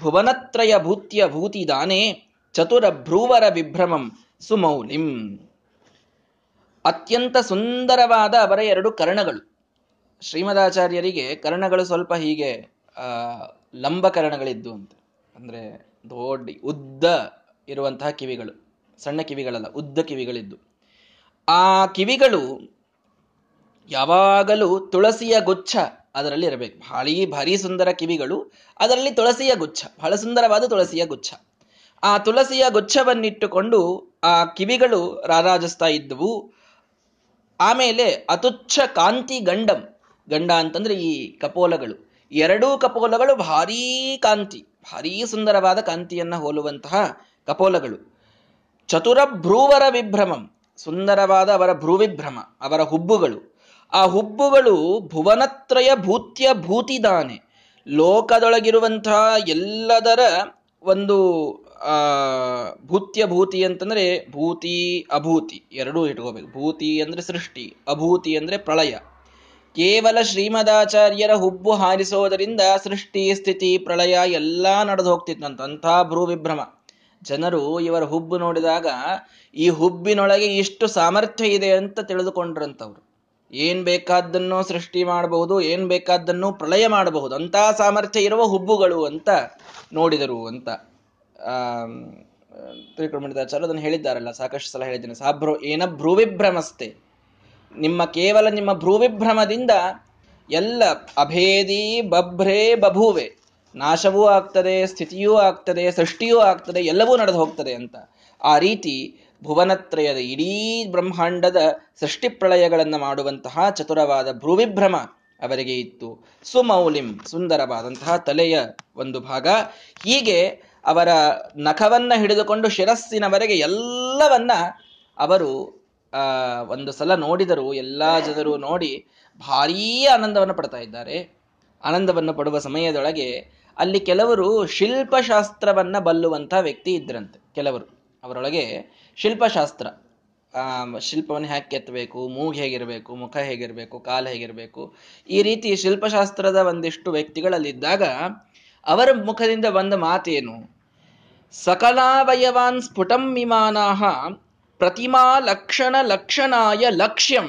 ಭುವನತ್ರಯ ಭೂತ್ಯ ಭೂತಿದಾನೆ ಚತುರ ಭ್ರೂವರ ವಿಭ್ರಮಂ ಸುಮೌಲಿಂ. ಅತ್ಯಂತ ಸುಂದರವಾದ ಅವರ ಎರಡು ಕರ್ಣಗಳು. ಶ್ರೀಮದಾಚಾರ್ಯರಿಗೆ ಕರ್ಣಗಳು ಸ್ವಲ್ಪ ಹೀಗೆ ಲಂಬ ಕರ್ಣಗಳಿದ್ದು ಅಂತ. ಅಂದ್ರೆ ದೊಡ್ಡ, ಉದ್ದ ಇರುವಂತಹ ಕಿವಿಗಳು. ಸಣ್ಣ ಕಿವಿಗಳಲ್ಲ, ಉದ್ದ ಕಿವಿಗಳಿದ್ದು. ಆ ಕಿವಿಗಳು ಯಾವಾಗಲೂ ತುಳಸಿಯ ಗುಚ್ಛ ಅದರಲ್ಲಿ ಇರಬೇಕು. ಭಾರಿ ಭಾರಿ ಸುಂದರ ಕಿವಿಗಳು, ಅದರಲ್ಲಿ ತುಳಸಿಯ ಗುಚ್ಛ, ಬಹಳ ಸುಂದರವಾದ ತುಳಸಿಯ ಗುಚ್ಛ. ಆ ತುಳಸಿಯ ಗುಚ್ಛವನ್ನಿಟ್ಟುಕೊಂಡು ಆ ಕಿವಿಗಳು ರಾರಾಜಿಸ್ತಾ ಇದ್ದವು ಆಮೇಲೆ ಅತುಚ್ಛ ಕಾಂತಿ ಗಂಡಂ, ಗಂಡ ಅಂತಂದ್ರೆ ಈ ಕಪೋಲಗಳು, ಎರಡೂ ಕಪೋಲಗಳು ಭಾರೀ ಕಾಂತಿ, ಭಾರೀ ಸುಂದರವಾದ ಕಾಂತಿಯನ್ನ ಹೋಲುವಂತಹ ಕಪೋಲಗಳು. ಚತುರ ಭ್ರೂವರ ವಿಭ್ರಮಂ, ಸುಂದರವಾದ ಅವರ ಭ್ರೂವಿಭ್ರಮ, ಅವರ ಹುಬ್ಬುಗಳು ಆ ಹುಬ್ಬುಗಳು ಭುವನತ್ರಯ ಭೂತ್ಯ ಭೂತಿದಾನೆ. ಲೋಕದೊಳಗಿರುವಂತಹ ಎಲ್ಲದರ ಒಂದು, ಆ, ಭೂತ್ಯ ಭೂತಿ ಅಂತಂದ್ರೆ ಭೂತಿ, ಅಭೂತಿ. ಎರಡೂ ಇಟ್ಕೋಬೇಕು. ಭೂತಿ ಅಂದ್ರೆ ಸೃಷ್ಟಿ, ಅಭೂತಿ ಅಂದ್ರೆ ಪ್ರಳಯ. ಕೇವಲ ಶ್ರೀಮದಾಚಾರ್ಯರ ಹುಬ್ಬು ಹಾರಿಸೋದರಿಂದ ಸೃಷ್ಟಿ, ಸ್ಥಿತಿ, ಪ್ರಳಯ ಎಲ್ಲ ನಡೆದು ಹೋಗ್ತಿತ್ತಂತ ಭ್ರೂ ವಿಭ್ರಮ ಜನರು ಇವರ ಹುಬ್ಬು ನೋಡಿದಾಗ ಈ ಹುಬ್ಬಿನೊಳಗೆ ಇಷ್ಟು ಸಾಮರ್ಥ್ಯ ಇದೆ ಅಂತ ತಿಳಿದುಕೊಂಡ್ರಂತವ್ರು. ಏನ್ ಬೇಕಾದ್ದನ್ನು ಸೃಷ್ಟಿ ಮಾಡಬಹುದು, ಏನ್ ಬೇಕಾದ್ದನ್ನು ಪ್ರಳಯ ಮಾಡಬಹುದು, ಅಂತ ಸಾಮರ್ಥ್ಯ ಇರುವ ಹುಬ್ಬುಗಳು ಅಂತ ನೋಡಿದರು ಅಂತ. ಆ ತ್ರಿಕೃಮಣಿದಾಚಾರ್ಯ ಅದನ್ನು ಹೇಳಿದ್ದಾರಲ್ಲ, ಸಾಕಷ್ಟು ಸಲ ಹೇಳಿದ್ದೇನೆ. ಸಾಭ್ರೋ ಏನ ಭ್ರೂವಿಭ್ರಮಸ್ತೆ. ನಿಮ್ಮ ಕೇವಲ ನಿಮ್ಮ ಭ್ರೂವಿಭ್ರಮದಿಂದ ಎಲ್ಲ ಅಭೇದಿ ಬಭ್ರೇ ಬಭೂವೆ, ನಾಶವೂ ಆಗ್ತದೆ, ಸ್ಥಿತಿಯೂ ಆಗ್ತದೆ, ಸೃಷ್ಟಿಯೂ ಆಗ್ತದೆ, ಎಲ್ಲವೂ ನಡೆದು ಹೋಗ್ತದೆ ಅಂತ. ಆ ರೀತಿ ಭುವನತ್ರಯದ ಇಡೀ ಬ್ರಹ್ಮಾಂಡದ ಸೃಷ್ಟಿ ಪ್ರಳಯಗಳನ್ನು ಮಾಡುವಂತಹ ಚತುರವಾದ ಭ್ರೂವಿಭ್ರಮ ಅವರಿಗೆ ಇತ್ತು. ಸುಮೌಲಿಂ ಸುಂದರವಾದಂತಹ ತಲೆಯ ಒಂದು ಭಾಗ. ಹೀಗೆ ಅವರ ನಖವನ್ನ ಹಿಡಿದುಕೊಂಡು ಶಿರಸ್ಸಿನವರೆಗೆ ಎಲ್ಲವನ್ನ ಅವರು ಒಂದು ಸಲ ನೋಡಿದರು, ಎಲ್ಲಾ ಜನರು ನೋಡಿ ಭಾರೀ ಆನಂದವನ್ನು ಪಡ್ತಾ ಇದ್ದಾರೆ. ಆನಂದವನ್ನು ಪಡುವ ಸಮಯದೊಳಗೆ ಅಲ್ಲಿ ಕೆಲವರು ಶಿಲ್ಪಶಾಸ್ತ್ರವನ್ನ ಬಲ್ಲುವಂತಹ ವ್ಯಕ್ತಿ ಇದ್ರಂತೆ, ಕೆಲವರು. ಅವರೊಳಗೆ ಶಿಲ್ಪಶಾಸ್ತ್ರ. ಶಿಲ್ಪವನ್ನು ಹ್ಯಾಕೆ ಕೆತ್ತಬೇಕು, ಮೂಗು ಹೇಗಿರಬೇಕು, ಮುಖ ಹೇಗಿರಬೇಕು, ಕಾಲು ಹೇಗಿರಬೇಕು, ಈ ರೀತಿ ಶಿಲ್ಪಶಾಸ್ತ್ರದ ಒಂದಿಷ್ಟು ವ್ಯಕ್ತಿಗಳಲ್ಲಿದ್ದಾಗ ಅವರ ಮುಖದಿಂದ ಬಂದ ಮಾತೇನು? ಸಕಲಾವಯವಾನ್ ಸ್ಫುಟಂ ವಿಮಾನಾಹ ಪ್ರತಿಮಾ ಲಕ್ಷಣ ಲಕ್ಷಣಾಯ ಲಕ್ಷ್ಯಂ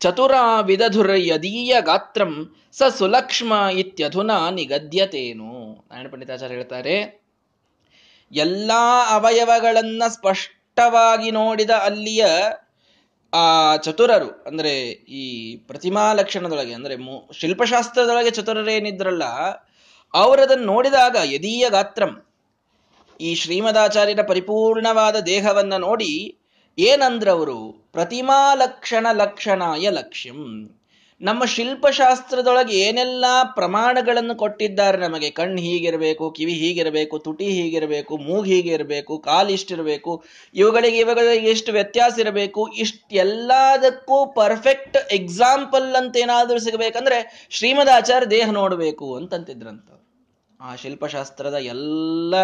ಚತುರಾ ವಿದಧುರ ಯದೀಯ ಗಾತ್ರಂ ಸ ಸುಲಕ್ಷ್ಮ ಇತ್ಯಧುನಾ ನಿಗದ್ಯತೇನು. ನಾರಾಯಣ ಪಂಡಿತಾಚಾರ್ಯ ಹೇಳ್ತಾರೆ ಎಲ್ಲಾ ಅವಯವಗಳನ್ನು ಸ್ಪಷ್ಟವಾಗಿ ನೋಡಿದ ಅಲ್ಲಿಯ, ಆ, ಚತುರರು, ಅಂದರೆ ಈ ಪ್ರತಿಮಾ ಲಕ್ಷಣದೊಳಗೆ, ಅಂದ್ರೆ ಶಿಲ್ಪಶಾಸ್ತ್ರದೊಳಗೆ ಚತುರರೇನಿದ್ರಲ್ಲ ಅವರದನ್ನು ನೋಡಿದಾಗ ಯದೀಯ ಗಾತ್ರಂ, ಈ ಶ್ರೀಮದಾಚಾರ್ಯರ ಪರಿಪೂರ್ಣವಾದ ದೇಹವನ್ನ ನೋಡಿ, ಏನಂದ್ರವರು? ಪ್ರತಿಮಾ ಲಕ್ಷಣ ಲಕ್ಷಣಾಯ ಲಕ್ಷ್ಯಂ. ನಮ್ಮ ಶಿಲ್ಪಶಾಸ್ತ್ರದೊಳಗೆ ಏನೆಲ್ಲ ಪ್ರಮಾಣಗಳನ್ನು ಕೊಟ್ಟಿದ್ದಾರೆ ನಮಗೆ? ಕಣ್ಣು ಹೀಗಿರಬೇಕು, ಕಿವಿ ಹೀಗಿರಬೇಕು, ತುಟಿ ಹೀಗಿರಬೇಕು, ಮೂಗು ಹೀಗಿರಬೇಕು, ಕಾಲು ಇಷ್ಟಿರಬೇಕು, ಇವುಗಳಿಗೆ ಇವುಗಳಿಗೆ ಎಷ್ಟು ವ್ಯತ್ಯಾಸ ಇರಬೇಕು, ಇಷ್ಟೆಲ್ಲದಕ್ಕೂ ಪರ್ಫೆಕ್ಟ್ ಎಕ್ಸಾಂಪಲ್ ಅಂತ ಏನಾದರೂ ಸಿಗಬೇಕಂದ್ರೆ ಶ್ರೀಮದಾಚಾರ್ಯ ದೇಹ ನೋಡಬೇಕು ಅಂತಂತಿದ್ರಂತ. ಆ ಶಿಲ್ಪಶಾಸ್ತ್ರದ ಎಲ್ಲ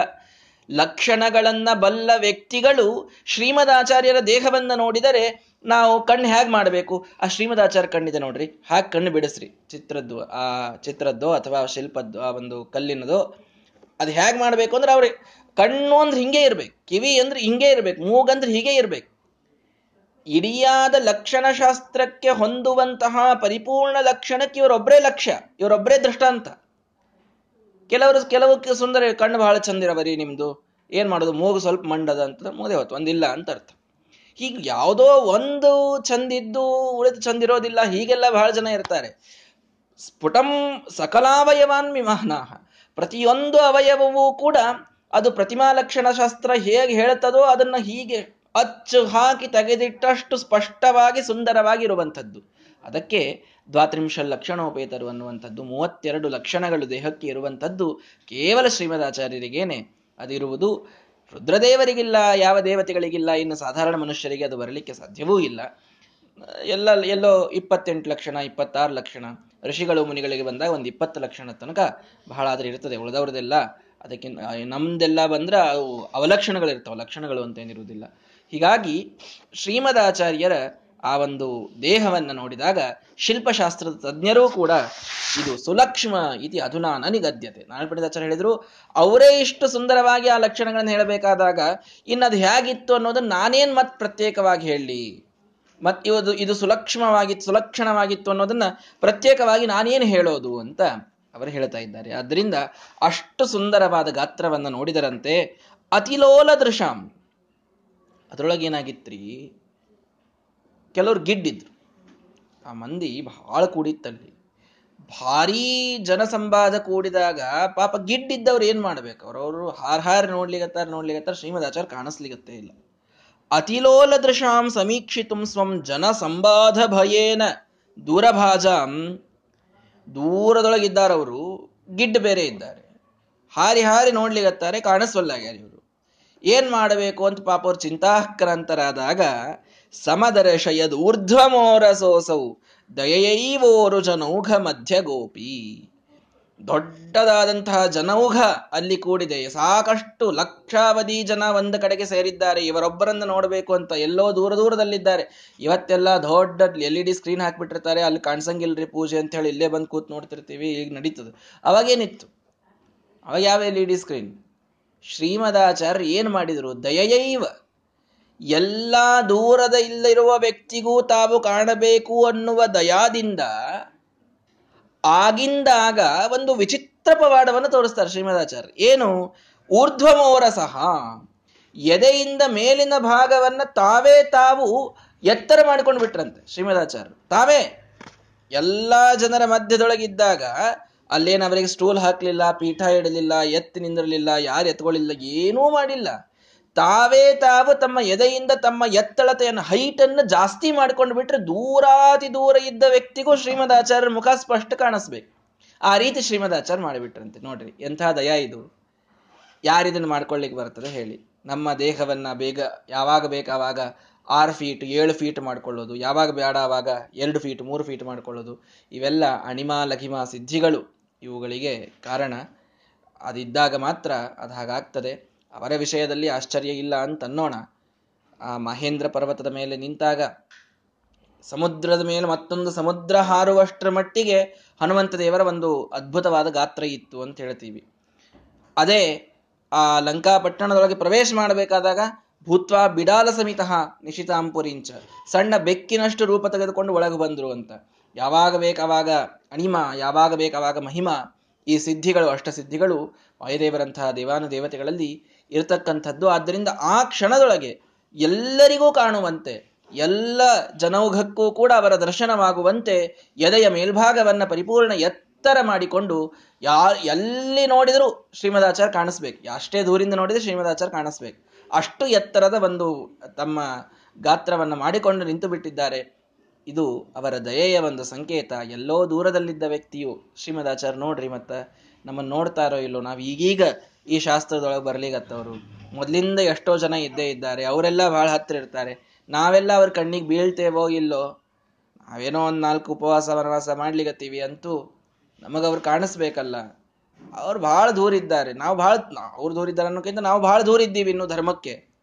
ಲಕ್ಷಣಗಳನ್ನ ಬಲ್ಲ ವ್ಯಕ್ತಿಗಳು ಶ್ರೀಮದಾಚಾರ್ಯರ ದೇಹವನ್ನ ನೋಡಿದರೆ ನಾವು ಕಣ್ಣು ಹೇಗೆ ಮಾಡಬೇಕು? ಆ ಶ್ರೀಮದಾಚಾರ್ಯ ಕಣ್ಣಿದೆ ನೋಡ್ರಿ. ಹಾಗೆ ಕಣ್ಣು ಬಿಡಿಸ್ರಿ. ಚಿತ್ರದ್ದು, ಆ ಚಿತ್ರದ್ದೋ ಅಥವಾ ಶಿಲ್ಪದ್ದು, ಆ ಒಂದು ಕಲ್ಲಿನದೋ, ಅದು ಹೇಗೆ ಮಾಡಬೇಕು ಅಂದ್ರೆ ಅವ್ರಿಗೆ ಕಣ್ಣು ಅಂದ್ರೆ ಹಿಂಗೆ ಇರ್ಬೇಕು, ಕಿವಿ ಅಂದ್ರೆ ಹಿಂಗೆ ಇರ್ಬೇಕು ಮೂಗಂದ್ರೆ ಹೀಗೆ ಇರ್ಬೇಕು. ಇಡಿಯಾದ ಲಕ್ಷಣಶಾಸ್ತ್ರಕ್ಕೆ ಹೊಂದುವಂತಹ ಪರಿಪೂರ್ಣ ಲಕ್ಷಣಕ್ಕೆ ಇವರೊಬ್ಬರೇ ಲಕ್ಷ್ಯ ಇವರೊಬ್ಬರೇ ದೃಷ್ಟಾಂತ. ಕೆಲವರು ಕೆಲವು ಸುಂದರ, ಕಣ್ಣು ಬಹಳ ಚಂದಿರವರಿ ನಿಮ್ದು. ಏನ್ ಮಾಡೋದು? ಮೂಗು ಸ್ವಲ್ಪ ಮಂಡದ ಅಂತ ಮುದೆ ಹೊತ್ತು, ಒಂದಿಲ್ಲ ಅಂತ ಅರ್ಥ. ಹೀಗೆ ಯಾವುದೋ ಒಂದು ಚಂದಿದ್ದು ಉಳಿದು ಚಂದಿರೋದಿಲ್ಲ, ಹೀಗೆಲ್ಲ ಬಹಳ ಜನ ಇರ್ತಾರೆ. ಸ್ಫುಟಂ ಸಕಲಾವಯವಾನ್ ವಿಮಾನಾಹ ಪ್ರತಿಯೊಂದು ಅವಯವವೂ ಕೂಡ ಅದು ಪ್ರತಿಮಾ ಲಕ್ಷಣ ಶಾಸ್ತ್ರ ಹೇಗೆ ಹೇಳ್ತದೋ ಅದನ್ನ ಹೀಗೆ ಅಚ್ಚು ಹಾಕಿ ತೆಗೆದಿಟ್ಟಷ್ಟು ಸ್ಪಷ್ಟವಾಗಿ ಸುಂದರವಾಗಿರುವಂಥದ್ದು. ಅದಕ್ಕೆ ದ್ವಾತ್ರಿಂಶ ಲಕ್ಷಣೋಪೇತರು ಅನ್ನುವಂಥದ್ದು, ಮೂವತ್ತೆರಡು ಲಕ್ಷಣಗಳು ದೇಹಕ್ಕೆ ಇರುವಂಥದ್ದು ಕೇವಲ ಶ್ರೀಮದಾಚಾರ್ಯರಿಗೇನೆ ಅದಿರುವುದು ರುದ್ರದೇವರಿಗಿಲ್ಲ, ಯಾವ ದೇವತೆಗಳಿಗಿಲ್ಲ, ಇನ್ನು ಸಾಧಾರಣ ಮನುಷ್ಯರಿಗೆ ಅದು ಬರಲಿಕ್ಕೆ ಸಾಧ್ಯವೂ ಇಲ್ಲ. ಎಲ್ಲ, ಎಲ್ಲೋ ಇಪ್ಪತ್ತೆಂಟು ಲಕ್ಷಣ, ಇಪ್ಪತ್ತಾರು ಲಕ್ಷಣ, ಋಷಿಗಳು, ಮುನಿಗಳಿಗೆ ಬಂದಾಗ ಒಂದು ಇಪ್ಪತ್ತು ಲಕ್ಷಣ ತನಕ ಬಹಳ ಆದ್ರೆ ಇರ್ತದೆ ಉಳಿದವ್ರದೆಲ್ಲ ಅದಕ್ಕೆ ನಮ್ದೆಲ್ಲ ಬಂದ್ರೆ ಅವು ಅವಲಕ್ಷಣಗಳಿರ್ತಾವ, ಲಕ್ಷಣಗಳು ಅಂತ ಏನಿರುವುದಿಲ್ಲ. ಹೀಗಾಗಿ ಶ್ರೀಮದಾಚಾರ್ಯರ ಆ ಒಂದು ದೇಹವನ್ನು ನೋಡಿದಾಗ ಶಿಲ್ಪಶಾಸ್ತ್ರದ ತಜ್ಞರೂ ಕೂಡ ಇದು ಸುಲಕ್ಷ್ಮ ಇತಿ ಅಧುನಾ ನಿಗದ್ಯತೆ ನಾರಾಯಣ ಪಂಡಿತಾಚಾರ್ಯ ಹೇಳಿದ್ರು, ಅವರೇ ಇಷ್ಟು ಸುಂದರವಾಗಿ ಆ ಲಕ್ಷಣಗಳನ್ನು ಹೇಳಬೇಕಾದಾಗ ಇನ್ನದು ಹೇಗಿತ್ತು ಅನ್ನೋದನ್ನ ನಾನೇನ್ ಮತ್ ಪ್ರತ್ಯೇಕವಾಗಿ ಹೇಳಿ ಮತ್ ಇವದು, ಇದು ಸುಲಕ್ಷ್ಮವಾಗಿತ್ತು, ಸುಲಕ್ಷಣವಾಗಿತ್ತು ಅನ್ನೋದನ್ನ ಪ್ರತ್ಯೇಕವಾಗಿ ನಾನೇನು ಹೇಳೋದು ಅಂತ ಅವರು ಹೇಳ್ತಾ ಇದ್ದಾರೆ. ಆದ್ರಿಂದ ಅಷ್ಟು ಸುಂದರವಾದ ಗಾತ್ರವನ್ನ ನೋಡಿದರಂತೆ ಅತಿಲೋಲ ದೃಶಾಂ ಅದ್ರೊಳಗೇನಾಗಿತ್ರಿ? ಕೆಲವ್ರು ಗಿಡ್ಡಿದ್ರು. ಆ ಮಂದಿ ಬಹಳ ಕೂಡಿತ್ತಲ್ಲಿ. ಭಾರೀ ಜನಸಂವಾದ ಕೂಡಿದಾಗ ಪಾಪ ಗಿಡ್ಡಿದ್ದವ್ರು ಏನ್ ಮಾಡ್ಬೇಕು? ಅವ್ರವ್ರು ಹಾರ್ ಹಾರ್ ನೋಡ್ಲಿಗತ್ತಾರ ನೋಡ್ಲಿಗತ್ತಾರ ಶ್ರೀಮದಾಚಾರ್ಯ ಕಾಣಿಸ್ಲಿಗತ್ತೇ ಇಲ್ಲ. ಅತಿಲೋಲ ದೃಶಾಂ ಸಮೀಕ್ಷಿತು ಸ್ವಂ ಜನ ಸಂಬಾಧ ಭಯೇನ ದೂರಭಾಜಾಂ. ದೂರದೊಳಗಿದ್ದಾರವರು ಗಿಡ್ ಬೇರೆ ಇದ್ದಾರೆ. ಹಾರಿ ಹಾರಿ ನೋಡ್ಲಿಗತ್ತಾರೆ ಕಾಣಿಸ್ವಲ್ಲಾಗ್ಯಾರ ಇವರು. ಏನ್ ಮಾಡಬೇಕು ಅಂತ ಪಾಪ ಅವ್ರು ಚಿಂತಾಕ್ರಾಂತರಾದಾಗ ಸಮದರ್ಶಯದ್ ಊರ್ಧ್ವಮೋರಸೋಸೌ ದಯೈವೋರು ಜನೌಘ ಮಧ್ಯ ಗೋಪಿ ದೊಡ್ಡದಾದಂತಹ ಜನೌಘ ಅಲ್ಲಿ ಕೂಡಿದೆ. ಸಾಕಷ್ಟು ಲಕ್ಷಾವಧಿ ಜನ ಒಂದು ಕಡೆಗೆ ಸೇರಿದ್ದಾರೆ. ಇವರೊಬ್ಬರನ್ನು ನೋಡಬೇಕು ಅಂತ ಎಲ್ಲೋ ದೂರ ದೂರದಲ್ಲಿದ್ದಾರೆ. ಇವತ್ತೆಲ್ಲ ದೊಡ್ಡ ಎಲ್ ಇ ಡಿ ಸ್ಕ್ರೀನ್ ಹಾಕ್ಬಿಟ್ಟಿರ್ತಾರೆ. ಅಲ್ಲಿ ಕಾಣಿಸಂಗಿಲ್ರಿ ಪೂಜೆ ಅಂತ ಹೇಳಿ ಇಲ್ಲೇ ಬಂದು ಕೂತ್ ನೋಡ್ತಿರ್ತೀವಿ. ಈಗ ನಡೀತದೆ. ಅವಾಗೇನಿತ್ತು? ಅವಾಗ ಯಾವ ಎಲ್ ಇ ಡಿ ಸ್ಕ್ರೀನ್? ಶ್ರೀಮದಾಚಾರ್ಯ ಏನು ಮಾಡಿದ್ರು? ದಯೈವ ಎಲ್ಲ ದೂರದ ಇಲ್ಲಿರುವ ವ್ಯಕ್ತಿಗೂ ತಾವು ಕಾಣಬೇಕು ಅನ್ನುವ ದಯಾದಿಂದ ಆಗಿಂದಾಗ ಒಂದು ವಿಚಿತ್ರ ಪವಾಡವನ್ನು ತೋರಿಸ್ತಾರೆ ಶ್ರೀಮದಾಚಾರ್ಯ. ಏನು? ಊರ್ಧ್ವಮೋರ ಸಹ ಎದೆಯಿಂದ ಮೇಲಿನ ಭಾಗವನ್ನ ತಾವೇ ತಾವು ಎತ್ತರ ಮಾಡಿಕೊಂಡು ಬಿಟ್ರಂತೆ ಶ್ರೀಮದಾಚಾರ್ಯ. ತಾವೇ. ಎಲ್ಲ ಜನರ ಮಧ್ಯದೊಳಗಿದ್ದಾಗ ಅಲ್ಲೇನು ಅವರಿಗೆ ಸ್ಟೂಲ್ ಹಾಕ್ಲಿಲ್ಲ, ಪೀಠ ಇಡಲಿಲ್ಲ, ಎತ್ತಿ ನಿಂದಿರಲಿಲ್ಲ, ಯಾರು ಎತ್ಕೊಳ್ಳಿಲ್ಲ, ಏನೂ ಮಾಡಿಲ್ಲ. ತಾವೇ ತಾವು ತಮ್ಮ ಎದೆಯಿಂದ ತಮ್ಮ ಎತ್ತಳತೆಯನ್ನು ಹೈಟನ್ನು ಜಾಸ್ತಿ ಮಾಡ್ಕೊಂಡು ಬಿಟ್ರೆ ದೂರಾತಿ ದೂರ ಇದ್ದ ವ್ಯಕ್ತಿಗೂ ಶ್ರೀಮದಾಚಾರ್ಯರ ಮುಖ ಸ್ಪಷ್ಟ ಕಾಣಿಸ್ಬೇಕು. ಆ ರೀತಿ ಶ್ರೀಮದಾಚಾರ್ಯ ಮಾಡಿಬಿಟ್ರಂತೆ. ನೋಡ್ರಿ, ಎಂಥ ದಯ ಇದು. ಯಾರಿದನ್ನು ಮಾಡ್ಕೊಳ್ಳಿಕ್ಕೆ ಬರ್ತದೆ ಹೇಳಿ. ನಮ್ಮ ದೇಹವನ್ನ ಬೇಗ, ಯಾವಾಗ ಬೇಕಾವಾಗ ಆರು ಫೀಟ್ ಏಳು ಫೀಟ್ ಮಾಡ್ಕೊಳ್ಳೋದು. ಯಾವಾಗ ಬೇಡ ಆವಾಗ ಎರಡು ಫೀಟ್ ಮೂರು ಫೀಟ್ ಮಾಡ್ಕೊಳ್ಳೋದು. ಇವೆಲ್ಲ ಅಣಿಮಾ, ಲಘಿಮ ಸಿದ್ಧಿಗಳು. ಇವುಗಳಿಗೆ ಕಾರಣ ಅದಿದ್ದಾಗ ಮಾತ್ರ ಅದು ಹಾಗಾಗ್ತದೆ. ಅವರ ವಿಷಯದಲ್ಲಿ ಆಶ್ಚರ್ಯ ಇಲ್ಲ ಅಂತ ಅನ್ನೋಣ ಆ ಮಹೇಂದ್ರ ಪರ್ವತದ ಮೇಲೆ ನಿಂತಾಗ, ಸಮುದ್ರದ ಮೇಲೆ ಮತ್ತೊಂದು ಸಮುದ್ರ ಹಾರುವಷ್ಟರ ಮಟ್ಟಿಗೆ ಹನುಮಂತ ದೇವರ ಒಂದು ಅದ್ಭುತವಾದ ಗಾತ್ರ ಇತ್ತು ಅಂತ ಹೇಳ್ತೀವಿ. ಅದೇ, ಆ ಲಂಕಾಪಟ್ಟಣದೊಳಗೆ ಪ್ರವೇಶ ಮಾಡಬೇಕಾದಾಗ ಭೂತ್ವ ಬಿಡಾಲ ಸಮಿತ ನಿಶಿತಾಂಪುರಿಂಚ ಸಣ್ಣ ಬೆಕ್ಕಿನಷ್ಟು ರೂಪ ತೆಗೆದುಕೊಂಡು ಒಳಗೆ ಬಂದ್ರು ಅಂತ. ಯಾವಾಗ ಬೇಕಾವಾಗ ಅಣಿಮ, ಯಾವಾಗ ಬೇಕಾವಾಗ ಮಹಿಮ ಈ ಸಿದ್ಧಿಗಳು, ಅಷ್ಟಸಿದ್ಧಿಗಳು ವಾಯುದೇವರಂತಹ ದೇವಾನು ದೇವತೆಗಳಲ್ಲಿ ಇರತಕ್ಕಂಥದ್ದು. ಆದ್ದರಿಂದ ಆ ಕ್ಷಣದೊಳಗೆ ಎಲ್ಲರಿಗೂ ಕಾಣುವಂತೆ, ಎಲ್ಲ ಜನೌಘಕ್ಕೂ ಕೂಡ ಅವರ ದರ್ಶನವಾಗುವಂತೆ ಎದೆಯ ಮೇಲ್ಭಾಗವನ್ನ ಪರಿಪೂರ್ಣ ಎತ್ತರ ಮಾಡಿಕೊಂಡು ಯಾ, ಎಲ್ಲಿ ನೋಡಿದರೂ ಶ್ರೀಮದಾಚಾರ್ಯ ಕಾಣಿಸ್ಬೇಕು. ಅಷ್ಟೇ ದೂರಿಂದ ನೋಡಿದರೆ ಶ್ರೀಮದಾಚಾರ್ಯ ಕಾಣಿಸ್ಬೇಕು. ಅಷ್ಟು ಎತ್ತರದ ಒಂದು ತಮ್ಮ ಗಾತ್ರವನ್ನು ಮಾಡಿಕೊಂಡು ನಿಂತು ಬಿಟ್ಟಿದ್ದಾರೆ. ಇದು ಅವರ ದಯೆಯ ಒಂದು ಸಂಕೇತ. ಎಲ್ಲೋ ದೂರದಲ್ಲಿದ್ದ ವ್ಯಕ್ತಿಯು ಶ್ರೀಮದಾಚಾರ್ಯ ನೋಡ್ರಿ ಮತ್ತ ನಮ್ಮನ್ನು ನೋಡ್ತಾರೋ ಇಲ್ಲೋ ನಾವು ಈಗೀಗ ಈ ಶಾಸ್ತ್ರದೊಳಗೆ ಬರ್ಲಿಗತ್ತವರು ಮೊದಲಿಂದ ಎಷ್ಟೋ ಜನ ಇದ್ದೇ ಇದ್ದಾರೆ. ಅವರೆಲ್ಲ ಬಹಳ ಹತ್ತಿರ ಇರ್ತಾರೆ. ನಾವೆಲ್ಲ ಅವ್ರ ಕಣ್ಣಿಗೆ ಬೀಳ್ತೇವೋ ಇಲ್ಲೋ? ನಾವೇನೋ ಒಂದು ನಾಲ್ಕು ಉಪವಾಸ, ವನವಾಸ ಮಾಡ್ಲಿಗತ್ತೀವಿ ಅಂತೂ ನಮಗವ್ರು ಕಾಣಿಸ್ಬೇಕಲ್ಲ. ಅವ್ರು ಬಹಳ ದೂರ ಇದ್ದಾರೆ. ನಾವು ಬಹಳ ಅವ್ರು ದೂರ ಇದ್ದಾರೆ ಅನ್ನೋಕ್ಕಿಂತ ನಾವು ಬಹಳ ದೂರ ಇದ್ದೀವಿ ಇನ್ನು ಧರ್ಮಕ್ಕೆ.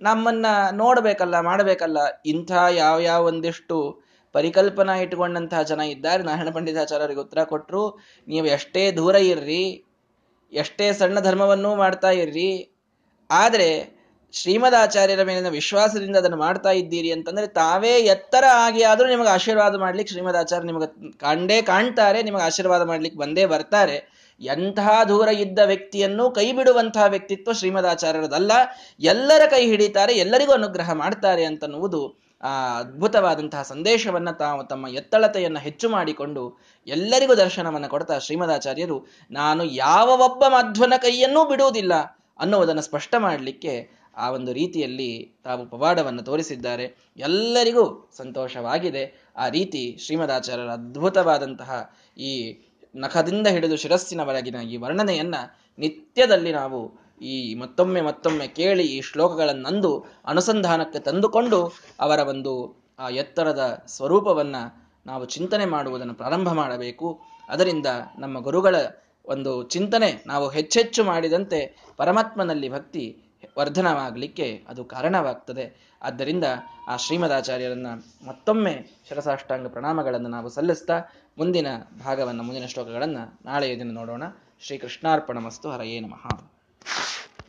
ನಮ್ಮನ್ನ ನೋಡ್ಬೇಕಲ್ಲ, ಮಾಡಬೇಕಲ್ಲ. ಇಂಥ ಯಾವ ಯಾವ ಒಂದಿಷ್ಟು ಪರಿಕಲ್ಪನಾ ಇಟ್ಕೊಂಡಂತಹ ಜನ ಇದ್ದಾರೆ. ನಾರಾಯಣ ಪಂಡಿತಾಚಾರ್ಯರಿಗೆ ಉತ್ತರ ಕೊಟ್ಟರು ನೀವು ಎಷ್ಟೇ ದೂರ ಇರ್ರಿ ಎಷ್ಟೇ ಸಣ್ಣ ಧರ್ಮವನ್ನೂ ಮಾಡ್ತಾ ಇರ್ರಿ, ಆದರೆ ಶ್ರೀಮದಾಚಾರ್ಯರ ಮೇಲಿನ ವಿಶ್ವಾಸದಿಂದ ಅದನ್ನು ಮಾಡ್ತಾ ಇದ್ದೀರಿ ಅಂತಂದ್ರೆ ತಾವೇ ಎತ್ತರ ಆಗಿ ಆದರೂ ನಿಮಗೆ ಆಶೀರ್ವಾದ ಮಾಡ್ಲಿಕ್ಕೆ ಶ್ರೀಮದಾಚಾರ್ಯ ನಿಮಗೆ ಕಂಡೇ ಕಾಣ್ತಾರೆ, ನಿಮಗೆ ಆಶೀರ್ವಾದ ಮಾಡ್ಲಿಕ್ಕೆ ಬಂದೇ ಬರ್ತಾರೆ. ಎಂತಹ ದೂರ ಇದ್ದ ವ್ಯಕ್ತಿಯನ್ನು ಕೈ ಬಿಡುವಂತಹ ವ್ಯಕ್ತಿತ್ವ ಶ್ರೀಮದಾಚಾರ್ಯರದಲ್ಲ. ಎಲ್ಲರ ಕೈ ಹಿಡಿತಾರೆ, ಎಲ್ಲರಿಗೂ ಅನುಗ್ರಹ ಮಾಡ್ತಾರೆ ಅಂತನ್ನುವುದು ಆ ಅದ್ಭುತವಾದಂತಹ ಸಂದೇಶವನ್ನ ತಾವು ತಮ್ಮ ಎತ್ತಳತೆಯನ್ನು ಹೆಚ್ಚು ಮಾಡಿಕೊಂಡು ಎಲ್ಲರಿಗೂ ದರ್ಶನವನ್ನು ಕೊಡ್ತಾ ಶ್ರೀಮದಾಚಾರ್ಯರು, ನಾನು ಯಾವ ಒಬ್ಬ ಮಧ್ವನ ಕೈಯನ್ನೂ ಬಿಡುವುದಿಲ್ಲ ಅನ್ನುವುದನ್ನು ಸ್ಪಷ್ಟ ಮಾಡಲಿಕ್ಕೆ ಆ ಒಂದು ರೀತಿಯಲ್ಲಿ ತಾವು ಪವಾಡವನ್ನು ತೋರಿಸಿದ್ದಾರೆ. ಎಲ್ಲರಿಗೂ ಸಂತೋಷವಾಗಿದೆ. ಆ ರೀತಿ ಶ್ರೀಮದಾಚಾರ್ಯರ ಅದ್ಭುತವಾದಂತಹ ಈ ನಖದಿಂದ ಹಿಡಿದು ಶಿರಸ್ಸಿನವರೆಗಿನ ಈ ವರ್ಣನೆಯನ್ನ ನಿತ್ಯದಲ್ಲಿ ನಾವು ಈ ಮತ್ತೊಮ್ಮೆ ಮತ್ತೊಮ್ಮೆ ಕೇಳಿ ಈ ಶ್ಲೋಕಗಳನ್ನಂದು ಅನುಸಂಧಾನಕ್ಕೆ ತಂದುಕೊಂಡು ಅವರ ಒಂದು ಆ ಎತ್ತರದ ಸ್ವರೂಪವನ್ನ ನಾವು ಚಿಂತನೆ ಮಾಡುವುದನ್ನು ಪ್ರಾರಂಭ ಮಾಡಬೇಕು. ಅದರಿಂದ ನಮ್ಮ ಗುರುಗಳ ಒಂದು ಚಿಂತನೆ ನಾವು ಹೆಚ್ಚೆಚ್ಚು ಮಾಡಿದಂತೆ ಪರಮಾತ್ಮನಲ್ಲಿ ಭಕ್ತಿ ವರ್ಧನವಾಗಲಿಕ್ಕೆ ಅದು ಕಾರಣವಾಗ್ತದೆ. ಆದ್ದರಿಂದ ಆ ಶ್ರೀಮದಾಚಾರ್ಯರನ್ನ ಮತ್ತೊಮ್ಮೆ ಶರಸಾಷ್ಟಾಂಗ ಪ್ರಣಾಮಗಳನ್ನು ನಾವು ಸಲ್ಲಿಸ್ತಾ ಮುಂದಿನ ಭಾಗವನ್ನು, ಮುಂದಿನ ಶ್ಲೋಕಗಳನ್ನು ನಾಳೆಯ ದಿನ ನೋಡೋಣ. ಶ್ರೀ ಕೃಷ್ಣಾರ್ಪಣ ಮಸ್ತು. ಹರಯೇ ನಮಃ.